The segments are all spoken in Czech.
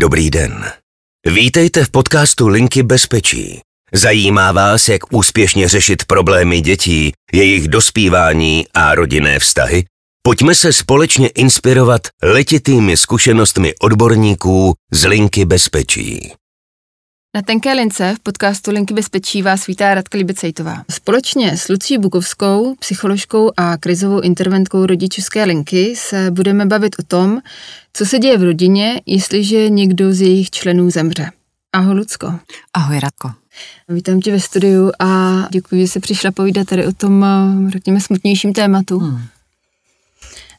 Dobrý den. Vítejte v podcastu Linky bezpečí. Zajímá vás, jak úspěšně řešit problémy dětí, jejich dospívání a rodinné vztahy? Pojďme se společně inspirovat letitými zkušenostmi odborníků z Linky bezpečí. Na tenké lince v podcastu Linky bezpečí vás vítá Radka Libecejtová. Společně s Lucí Bukovskou, psycholožkou a krizovou interventkou rodičovské linky se budeme bavit o tom, co se děje v rodině, jestliže někdo z jejich členů zemře. Ahoj Lucko. Ahoj Radko. Vítám tě ve studiu a děkuji, že jsi přišla povídat tady o tom, řekněme, smutnějším tématu. Hmm.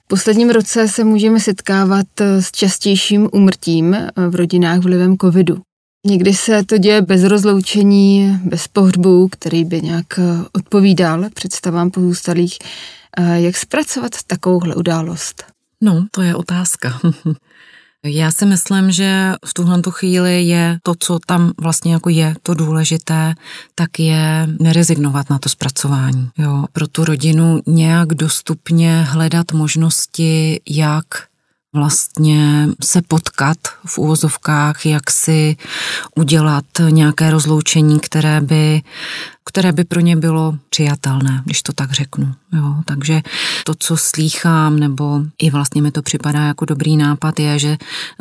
V posledním roce se můžeme setkávat s častějším umrtím v rodinách vlivem covidu. Někdy se to děje bez rozloučení, bez pohřbu, který by nějak eh, odpovídal představám pozůstalých. Eh, jak zpracovat takovouhle událost? No, to je otázka. Já si myslím, že v tuhle chvíli je to, co tam vlastně jako je to důležité, tak je nerezignovat na to zpracování. Jo. Pro tu rodinu nějak dostupně hledat možnosti, jak vlastně se potkat v úvozovkách, jak si udělat nějaké rozloučení, které by, které by pro ně bylo přijatelné, když to tak řeknu. Jo, takže to, co slýchám, nebo i vlastně mi to připadá jako dobrý nápad, je, že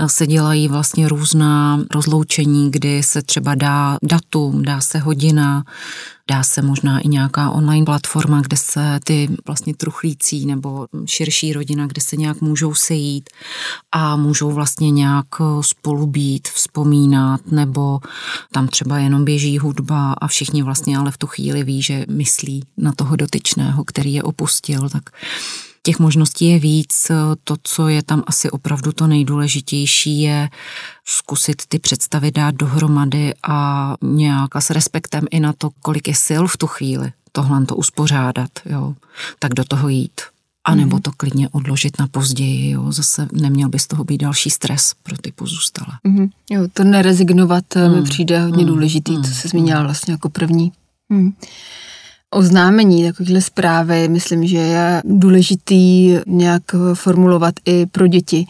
se dělají vlastně různá rozloučení, kdy se třeba dá datum, dá se hodina, Dá se možná i nějaká online platforma, kde se ty vlastně truchlící nebo širší rodina, kde se nějak můžou sejít a můžou vlastně nějak spolu být, vzpomínat, nebo tam třeba jenom běží hudba a všichni vlastně ale v tu chvíli ví, že myslí na toho dotyčného, který je opustil, tak Těch možností je víc. To, co je tam asi opravdu to nejdůležitější, je zkusit ty představy dát dohromady a nějak s respektem i na to, kolik je sil v tu chvíli tohle to uspořádat, jo. tak do toho jít. A nebo mhm. to klidně odložit na později, jo. Zase neměl by z toho být další stres pro ty pozůstalé. Mm-hmm. Jo, to nerezignovat mm. mi přijde hodně mm. důležitý, mm. co se zmínila vlastně jako první. Mm oznámení takovéhle zprávy, myslím, že je důležitý nějak formulovat i pro děti.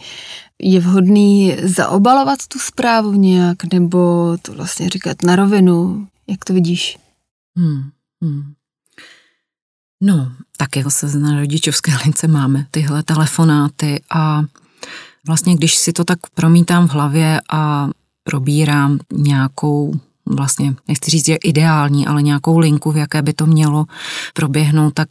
Je vhodný zaobalovat tu zprávu nějak, nebo to vlastně říkat na rovinu? Jak to vidíš? Hmm, hmm. No, tak jako se na rodičovské lince máme tyhle telefonáty a vlastně když si to tak promítám v hlavě a probírám nějakou vlastně, nechci říct, že ideální, ale nějakou linku, v jaké by to mělo proběhnout, tak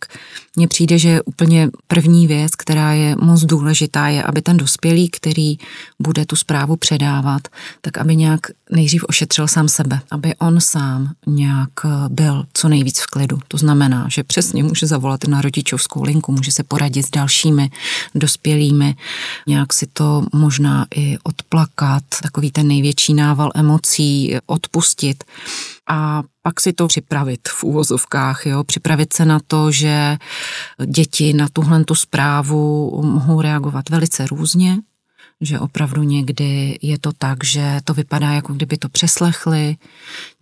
mně přijde, že úplně první věc, která je moc důležitá, je, aby ten dospělý, který bude tu zprávu předávat, tak aby nějak nejdřív ošetřil sám sebe, aby on sám nějak byl co nejvíc v klidu. To znamená, že přesně může zavolat na rodičovskou linku, může se poradit s dalšími dospělými, nějak si to možná i odplakat, takový ten největší nával emocí, odpustit a pak si to připravit v úvozovkách, jo? připravit se na to, že děti na tuhle tu zprávu mohou reagovat velice různě, že opravdu někdy je to tak, že to vypadá, jako kdyby to přeslechli.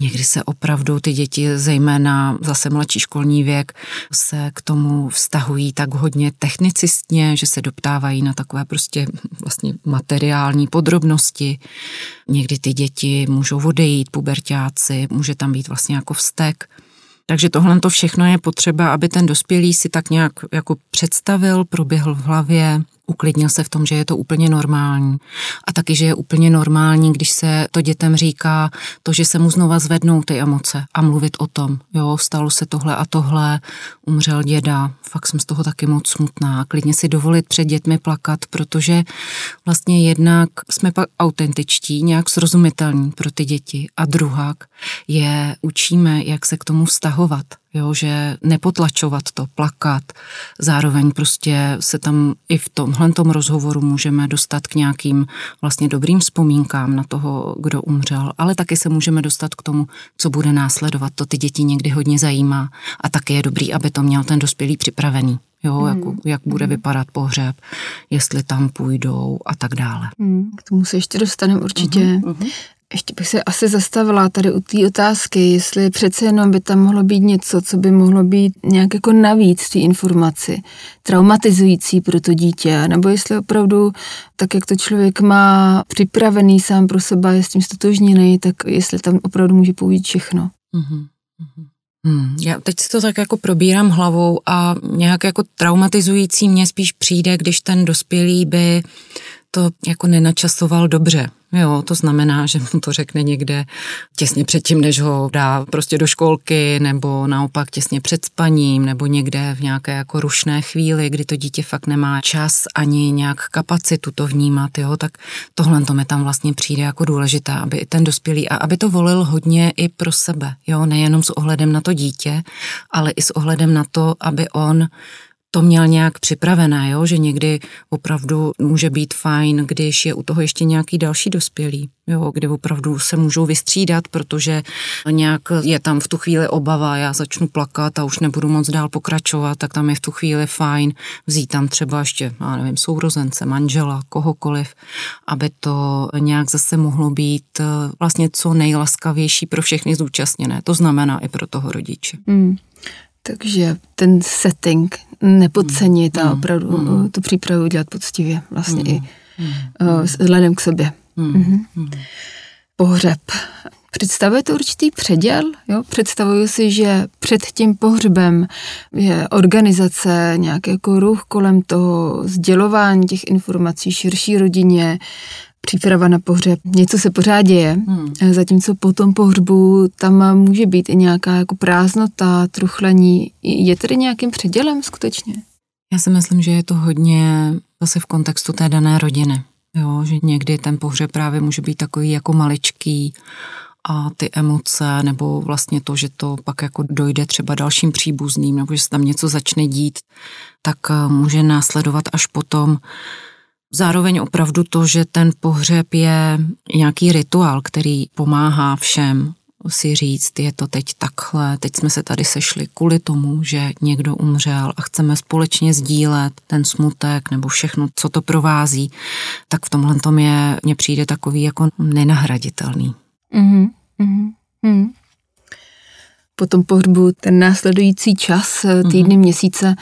Někdy se opravdu ty děti, zejména zase mladší školní věk, se k tomu vztahují tak hodně technicistně, že se doptávají na takové prostě vlastně materiální podrobnosti. Někdy ty děti můžou odejít, pubertáci, může tam být vlastně jako vztek. Takže tohle to všechno je potřeba, aby ten dospělý si tak nějak jako představil, proběhl v hlavě, uklidnil se v tom, že je to úplně normální. A taky, že je úplně normální, když se to dětem říká, to, že se mu znova zvednou ty emoce a mluvit o tom. Jo, stalo se tohle a tohle, umřel děda, fakt jsem z toho taky moc smutná. Klidně si dovolit před dětmi plakat, protože vlastně jednak jsme pak autentičtí, nějak srozumitelní pro ty děti a druhák je učíme, jak se k tomu vztahovat jo, že nepotlačovat to, plakat, zároveň prostě se tam i v tomhle tom rozhovoru můžeme dostat k nějakým vlastně dobrým vzpomínkám na toho, kdo umřel, ale taky se můžeme dostat k tomu, co bude následovat. To ty děti někdy hodně zajímá a taky je dobrý, aby to měl ten dospělý připravený. Jo, mm. jak, jak bude mm. vypadat pohřeb, jestli tam půjdou a tak dále. Mm. K tomu se ještě dostaneme určitě. Mm-hmm. Ještě bych se asi zastavila tady u té otázky, jestli přece jenom by tam mohlo být něco, co by mohlo být nějak jako navíc té informaci, traumatizující pro to dítě, nebo jestli opravdu, tak jak to člověk má připravený sám pro sebe, je s tím stotožněný, tak jestli tam opravdu může použít všechno. Mm-hmm. Hmm, já teď si to tak jako probírám hlavou a nějak jako traumatizující mě spíš přijde, když ten dospělý by to jako nenačasoval dobře. Jo, to znamená, že mu to řekne někde těsně předtím, než ho dá prostě do školky, nebo naopak těsně před spaním, nebo někde v nějaké jako rušné chvíli, kdy to dítě fakt nemá čas ani nějak kapacitu to vnímat, jo, tak tohle to mi tam vlastně přijde jako důležité, aby i ten dospělý a aby to volil hodně i pro sebe, jo, nejenom s ohledem na to dítě, ale i s ohledem na to, aby on to měl nějak připravené, jo? že někdy opravdu může být fajn, když je u toho ještě nějaký další dospělý, jo? kde opravdu se můžou vystřídat, protože nějak je tam v tu chvíli obava, já začnu plakat a už nebudu moc dál pokračovat, tak tam je v tu chvíli fajn vzít tam třeba ještě, já nevím, sourozence, manžela, kohokoliv, aby to nějak zase mohlo být eh, vlastně co nejlaskavější pro všechny zúčastněné, to znamená i pro toho rodiče. Hmm. Takže ten setting nepodcenit a mm. opravdu mm. tu přípravu dělat poctivě vlastně mm. i uh, vzhledem k sobě. Mm. Mm. Pohřeb. Představujete určitý předěl? Jo? Představuju si, že před tím pohřbem je organizace, nějaký jako ruch kolem toho, sdělování těch informací širší rodině, příprava na pohřeb, něco se pořád děje, hmm. zatímco po tom pohřbu tam může být i nějaká jako prázdnota, truchlení. Je tedy nějakým předělem skutečně? Já si myslím, že je to hodně zase v kontextu té dané rodiny. Jo, že někdy ten pohřeb právě může být takový jako maličký a ty emoce, nebo vlastně to, že to pak jako dojde třeba dalším příbuzným, nebo že se tam něco začne dít, tak eh, může následovat až potom Zároveň opravdu to, že ten pohřeb je nějaký rituál, který pomáhá všem si říct, je to teď takhle, teď jsme se tady sešli kvůli tomu, že někdo umřel a chceme společně sdílet ten smutek nebo všechno, co to provází, tak v tomhle tom je, mně přijde takový jako nenahraditelný. Mm-hmm. Mm-hmm po tom pohřbu ten následující čas, eh, týdny, mm-hmm. měsíce,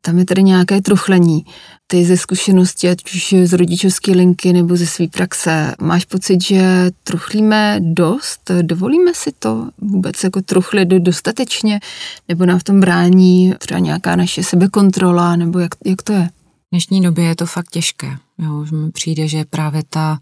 tam je tady nějaké truchlení. Ty ze zkušenosti, ať už z rodičovské linky nebo ze své praxe, máš pocit, že truchlíme dost? Dovolíme si to vůbec jako truchlit dostatečně? Nebo nám v tom brání třeba nějaká naše sebekontrola? Nebo jak, jak to je? V dnešní době je to fakt těžké. Jo, že mi přijde, že právě ta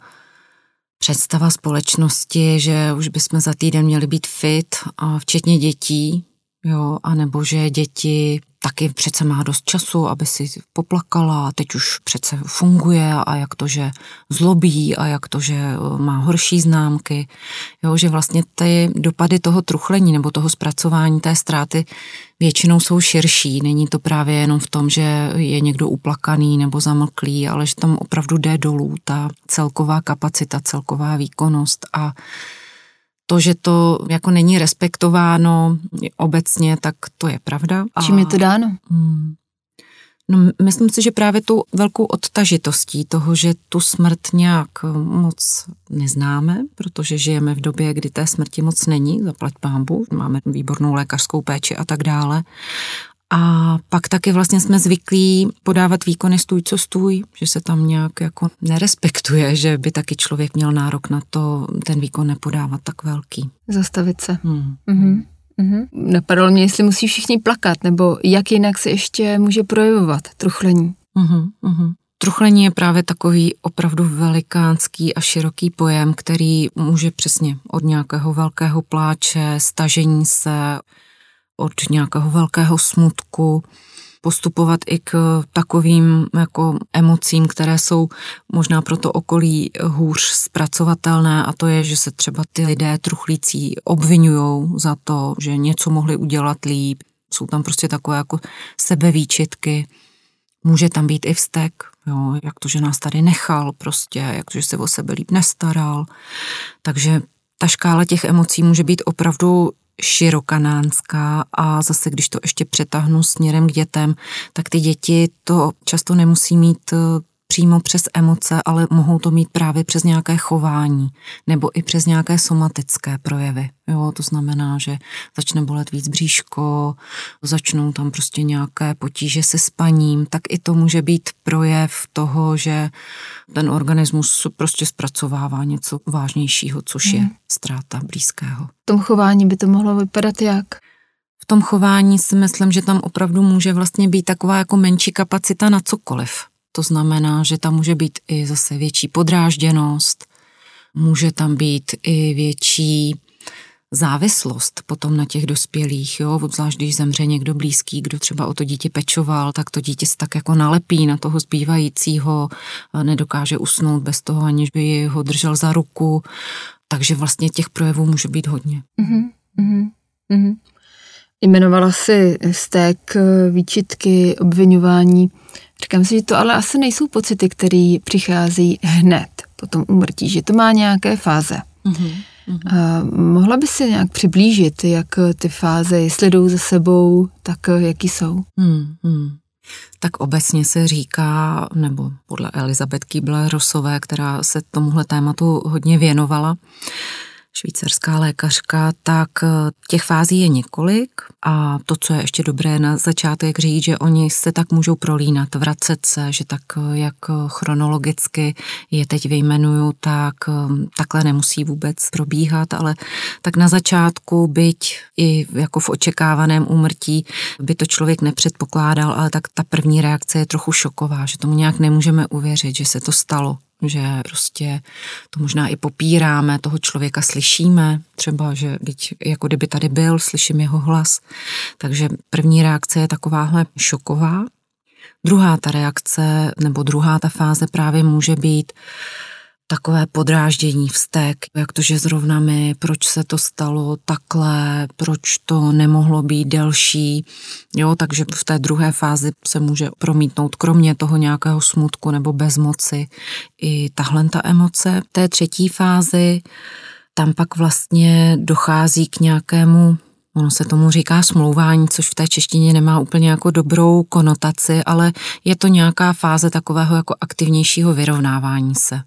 představa společnosti, že už bychom za týden měli být fit, a včetně dětí, jo, anebo že děti taky přece má dost času, aby si poplakala teď už přece funguje a jak to, že zlobí a jak to, že eh, má horší známky, jo, že vlastně ty dopady toho truchlení nebo toho zpracování té ztráty většinou jsou širší. Není to právě jenom v tom, že je někdo uplakaný nebo zamlklý, ale že tam opravdu jde dolů ta celková kapacita, celková výkonnost a to, že to jako není respektováno obecně, tak to je pravda. Čím je to dáno? Hmm. No, myslím si, že právě tu velkou odtažitostí toho, že tu smrt nějak moc neznáme, protože žijeme v době, kdy té smrti moc není, zaplať pámbu, máme výbornou lékařskou péči a tak dále. A pak taky vlastně jsme zvyklí podávat výkony stůj co stůj, že se tam nějak jako nerespektuje, že by taky člověk měl nárok na to ten výkon nepodávat tak velký. Zastavit se. Hmm. Mm-hmm. Mm-hmm. Napadlo mě, jestli musí všichni plakat, nebo jak jinak se ještě může projevovat truchlení. Mm-hmm. Mm-hmm. Truchlení je právě takový opravdu velikánský a široký pojem, který může přesně od nějakého velkého pláče, stažení se, od nějakého velkého smutku, postupovat i k takovým jako emocím, které jsou možná pro to okolí hůř zpracovatelné a to je, že se třeba ty lidé truchlící obvinují za to, že něco mohli udělat líp. Jsou tam prostě takové jako sebevýčitky. Může tam být i vztek, jo, jak to, že nás tady nechal prostě, jak to, že se o sebe líp nestaral. Takže ta škála těch emocí může být opravdu širokanánská a zase, když to ještě přetáhnu směrem k dětem, tak ty děti to často nemusí mít eh, přímo přes emoce, ale mohou to mít právě přes nějaké chování nebo i přes nějaké somatické projevy. Jo, to znamená, že začne bolet víc bříško, začnou tam prostě nějaké potíže se spaním, tak i to může být projev toho, že ten organismus prostě zpracovává něco vážnějšího, což je hmm. ztráta blízkého. V tom chování by to mohlo vypadat jak? V tom chování si myslím, že tam opravdu může vlastně být taková jako menší kapacita na cokoliv. To znamená, že tam může být i zase větší podrážděnost, může tam být i větší závislost potom na těch dospělých, jo, obzvlášť když zemře někdo blízký, kdo třeba o to dítě pečoval, tak to dítě se tak jako nalepí na toho zbývajícího, nedokáže usnout bez toho, aniž by ho držel za ruku, takže vlastně těch projevů může být hodně. Mm-hmm, mm-hmm. Jmenovala si stek, výčitky, obvinování. Říkám si, že to ale asi nejsou pocity, které přichází hned po tom umrtí, že to má nějaké fáze. Mm-hmm. A mohla by si nějak přiblížit, jak ty fáze, jestli jdou za sebou, tak jaký jsou? Mm-hmm. Tak obecně se říká, nebo podle Elizabeth Kýbler-Rosové, která se tomuhle tématu hodně věnovala, švýcarská lékařka, tak eh, těch fází je několik a to, co je ještě dobré na začátek říct, že oni se tak můžou prolínat, vracet se, že tak eh, jak eh, chronologicky je teď vyjmenuju, tak takhle nemusí vůbec probíhat, ale tak na začátku, byť i jako v očekávaném úmrtí, by to člověk nepředpokládal, ale tak ta první reakce je trochu šoková, že tomu nějak nemůžeme uvěřit, že se to stalo že prostě to možná i popíráme, toho člověka slyšíme, třeba, že teď jako kdyby tady byl, slyším jeho hlas. Takže první reakce je takováhle šoková. Druhá ta reakce, nebo druhá ta fáze právě může být takové podráždění, vztek, jak to, že zrovna my, proč se to stalo takhle, proč to nemohlo být delší, jo, takže v té druhé fázi se může promítnout kromě toho nějakého smutku nebo bezmoci i tahle ta emoce. V té třetí fázi tam pak vlastně dochází k nějakému Ono se tomu říká smlouvání, což v té češtině nemá úplně jako dobrou konotaci, ale je to nějaká fáze takového jako aktivnějšího vyrovnávání se.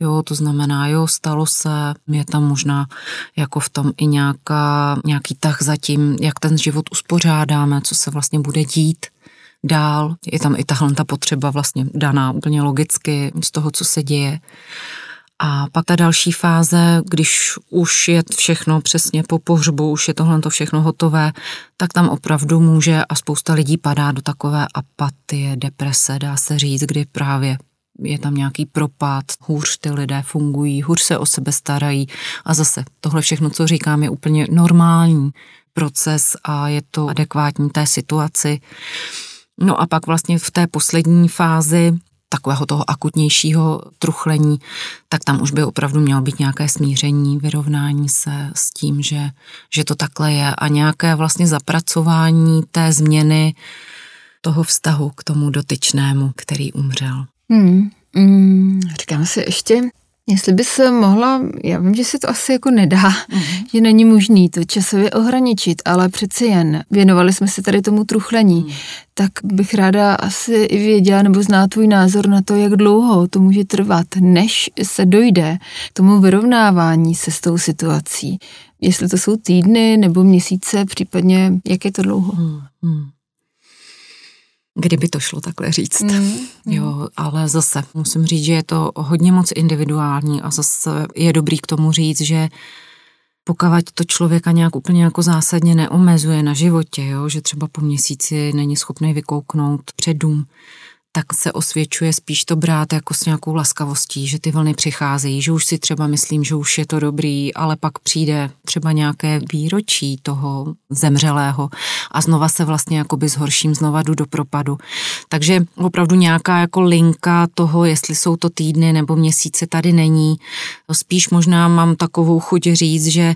Jo, to znamená, jo, stalo se, je tam možná jako v tom i nějaká, nějaký tah za tím, jak ten život uspořádáme, co se vlastně bude dít dál. Je tam i tahle ta potřeba vlastně daná úplně logicky z toho, co se děje. A pak ta další fáze, když už je všechno přesně po pohřbu, už je tohle to všechno hotové, tak tam opravdu může a spousta lidí padá do takové apatie, deprese, dá se říct, kdy právě je tam nějaký propad, hůř ty lidé fungují, hůř se o sebe starají a zase tohle všechno, co říkám, je úplně normální proces a je to adekvátní té situaci. No a pak vlastně v té poslední fázi takového toho akutnějšího truchlení, tak tam už by opravdu mělo být nějaké smíření, vyrovnání se s tím, že, že to takhle je a nějaké vlastně zapracování té změny toho vztahu k tomu dotyčnému, který umřel. Hmm, hmm, říkám si ještě, Jestli by se mohla, já vím, že se to asi jako nedá, mm-hmm. že není možný to časově ohraničit, ale přeci jen věnovali jsme se tady tomu truchlení, mm. tak bych ráda asi i věděla nebo zná tvůj názor na to, jak dlouho to může trvat, než se dojde k tomu vyrovnávání se s tou situací. Jestli to jsou týdny nebo měsíce, případně jak je to dlouho. Mm. Kdyby to šlo takhle říct. Mm, Jo, ale zase musím říct, že je to hodně moc individuální a zase je dobrý k tomu říct, že pokud to člověka nějak úplně jako zásadně neomezuje na životě, jo, že třeba po měsíci není schopný vykouknout před dům, tak se osvědčuje spíš to brát jako s nějakou laskavostí, že ty vlny přicházejí, že už si třeba myslím, že už je to dobrý, ale pak přijde třeba nějaké výročí toho zemřelého a znova se vlastně jakoby zhorším, znova jdu do propadu. Takže opravdu nějaká jako linka toho, jestli jsou to týdny nebo měsíce tady není. Spíš možná mám takovou chuť říct, že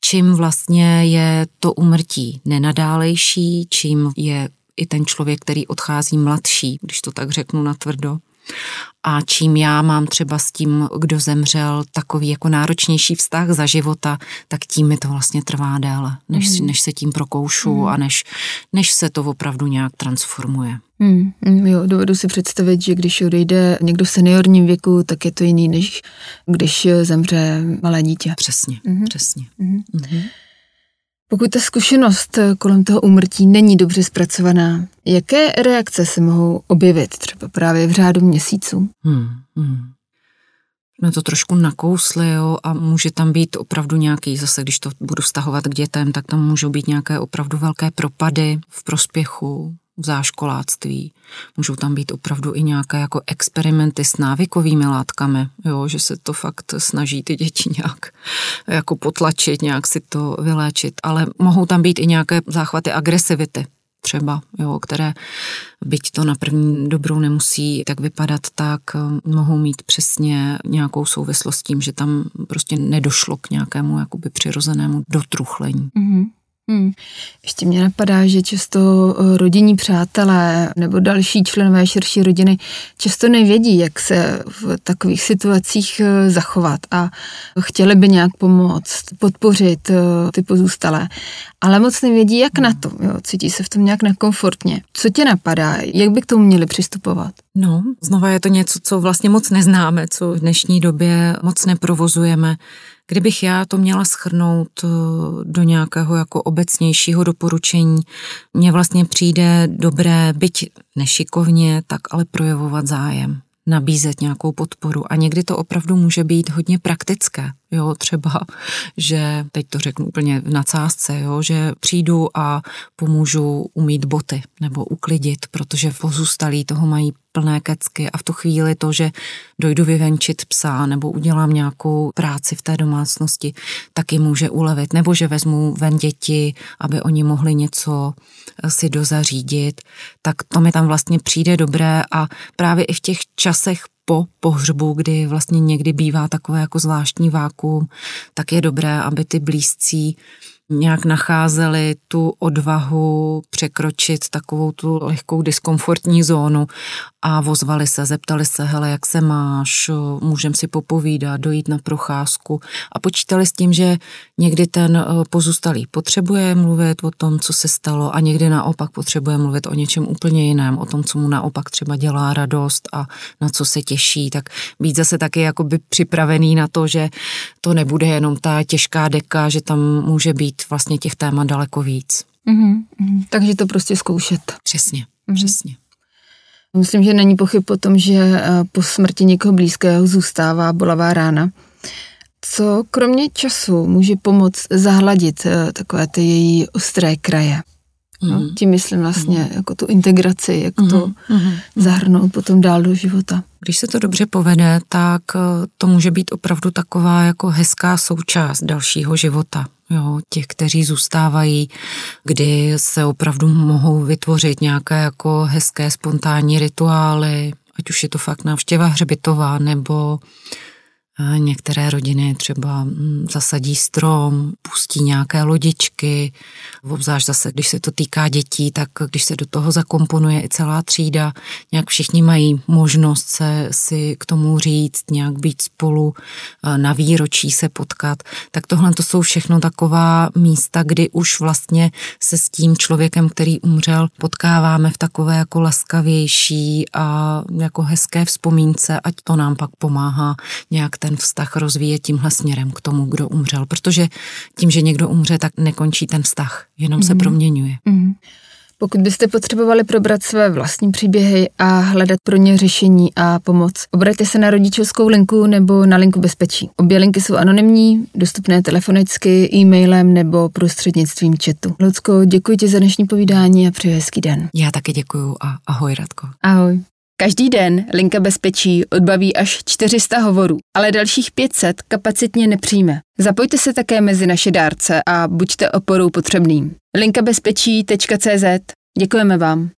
čím vlastně je to umrtí nenadálejší, čím je i ten člověk, který odchází mladší, když to tak řeknu na tvrdo, A čím já mám třeba s tím, kdo zemřel, takový jako náročnější vztah za života, tak tím mi to vlastně trvá déle, než, mm. než se tím prokoušu mm. a než, než se to opravdu nějak transformuje. Mm, jo, dovedu si představit, že když odejde někdo v seniorním věku, tak je to jiný, než když zemře malé dítě. Přesně, mm-hmm. přesně. Mm-hmm. Mm-hmm. Pokud ta zkušenost kolem toho úmrtí není dobře zpracovaná, jaké reakce se mohou objevit třeba právě v řádu měsíců? Hmm, hmm. Jsme to trošku nakousli jo, a může tam být opravdu nějaký, zase když to budu vztahovat k dětem, tak tam můžou být nějaké opravdu velké propady v prospěchu, v záškoláctví. Můžou tam být opravdu i nějaké jako experimenty s návykovými látkami, jo, že se to fakt snaží ty děti nějak jako potlačit, nějak si to vyléčit, ale mohou tam být i nějaké záchvaty agresivity, třeba, jo, které byť to na první dobrou nemusí tak vypadat, tak eh, mohou mít přesně nějakou souvislost s tím, že tam prostě nedošlo k nějakému jakoby přirozenému dotruchlení. Mm-hmm. Hmm. Ještě mě napadá, že často eh, rodinní přátelé nebo další členové širší rodiny často nevědí, jak se v takových situacích eh, zachovat a chtěli by nějak pomoct, podpořit eh, ty pozůstalé, ale moc nevědí, jak na to. Jo, cítí se v tom nějak nekomfortně. Co tě napadá? Jak by k tomu měli přistupovat? No, znova je to něco, co vlastně moc neznáme, co v dnešní době moc neprovozujeme. Kdybych já to měla schrnout eh, do nějakého jako obecnějšího doporučení, mně vlastně přijde dobré, byť nešikovně, tak ale projevovat zájem nabízet nějakou podporu. A někdy to opravdu může být hodně praktické. Jo, třeba, že teď to řeknu úplně v nadsázce, jo, že přijdu a pomůžu umít boty nebo uklidit, protože pozůstalí toho mají plné kecky a v tu chvíli to, že dojdu vyvenčit psa nebo udělám nějakou práci v té domácnosti, taky může ulevit. Nebo že vezmu ven děti, aby oni mohli něco si dozařídit, tak to mi tam vlastně přijde dobré a právě i v těch časech po pohřbu, kdy vlastně někdy bývá takové jako zvláštní vákuum, tak je dobré, aby ty blízcí nějak nacházeli tu odvahu překročit takovou tu lehkou diskomfortní zónu a vozvali se, zeptali se, hele, jak se máš, můžem si popovídat, dojít na procházku a počítali s tím, že někdy ten eh, pozůstalý potřebuje mluvit o tom, co se stalo a někdy naopak potřebuje mluvit o něčem úplně jiném, o tom, co mu naopak třeba dělá radost a na co se těší, tak být zase taky jakoby připravený na to, že to nebude jenom ta těžká deka, že tam může být vlastně těch témat daleko víc. Mm-hmm, takže to prostě zkoušet. Přesně, mm-hmm. přesně. Myslím, že není pochyb o tom, že eh, po smrti někoho blízkého zůstává bolavá rána. Co kromě času může pomoct zahladit eh, takové ty její ostré kraje? No, mhm. tím myslím vlastně mm. jako tu integraci, jak mm. to mm. zahrnout potom dál do života. Když se to dobře povede, tak eh, to může být opravdu taková jako hezká součást dalšího života. Jo, těch, kteří zůstávají, kdy se opravdu mohou vytvořit nějaké jako hezké spontánní rituály, ať už je to fakt návštěva hřbitová nebo Některé rodiny třeba mm, zasadí strom, pustí nějaké lodičky, obzvlášť zase, když se to týká dětí, tak když se do toho zakomponuje i celá třída, nějak všichni mají možnost se si k tomu říct, nějak být spolu na výročí se potkat, tak tohle to jsou všechno taková místa, kdy už vlastně se s tím člověkem, který umřel, potkáváme v takové jako laskavější a jako hezké vzpomínce, ať to nám pak pomáhá nějak ten vztah rozvíjet tímhle směrem k tomu, kdo umřel. Protože tím, že někdo umře, tak nekončí ten vztah, jenom mm-hmm. se mhm. proměňuje. Mm-hmm. Pokud byste potřebovali probrat své vlastní příběhy a hledat pro ně řešení a pomoc, obraťte se na rodičovskou linku nebo na linku bezpečí. Obě linky jsou anonymní, dostupné telefonicky, e-mailem nebo prostřednictvím chatu. Lucko, děkuji ti za dnešní povídání a přeji hezký den. Já taky děkuji a ahoj Radko. Ahoj. Každý den Linka bezpečí odbaví až 400 hovorů, ale dalších 500 kapacitně nepřijme. Zapojte se také mezi naše dárce a buďte oporou potřebným. linkabezpečí.cz Děkujeme vám.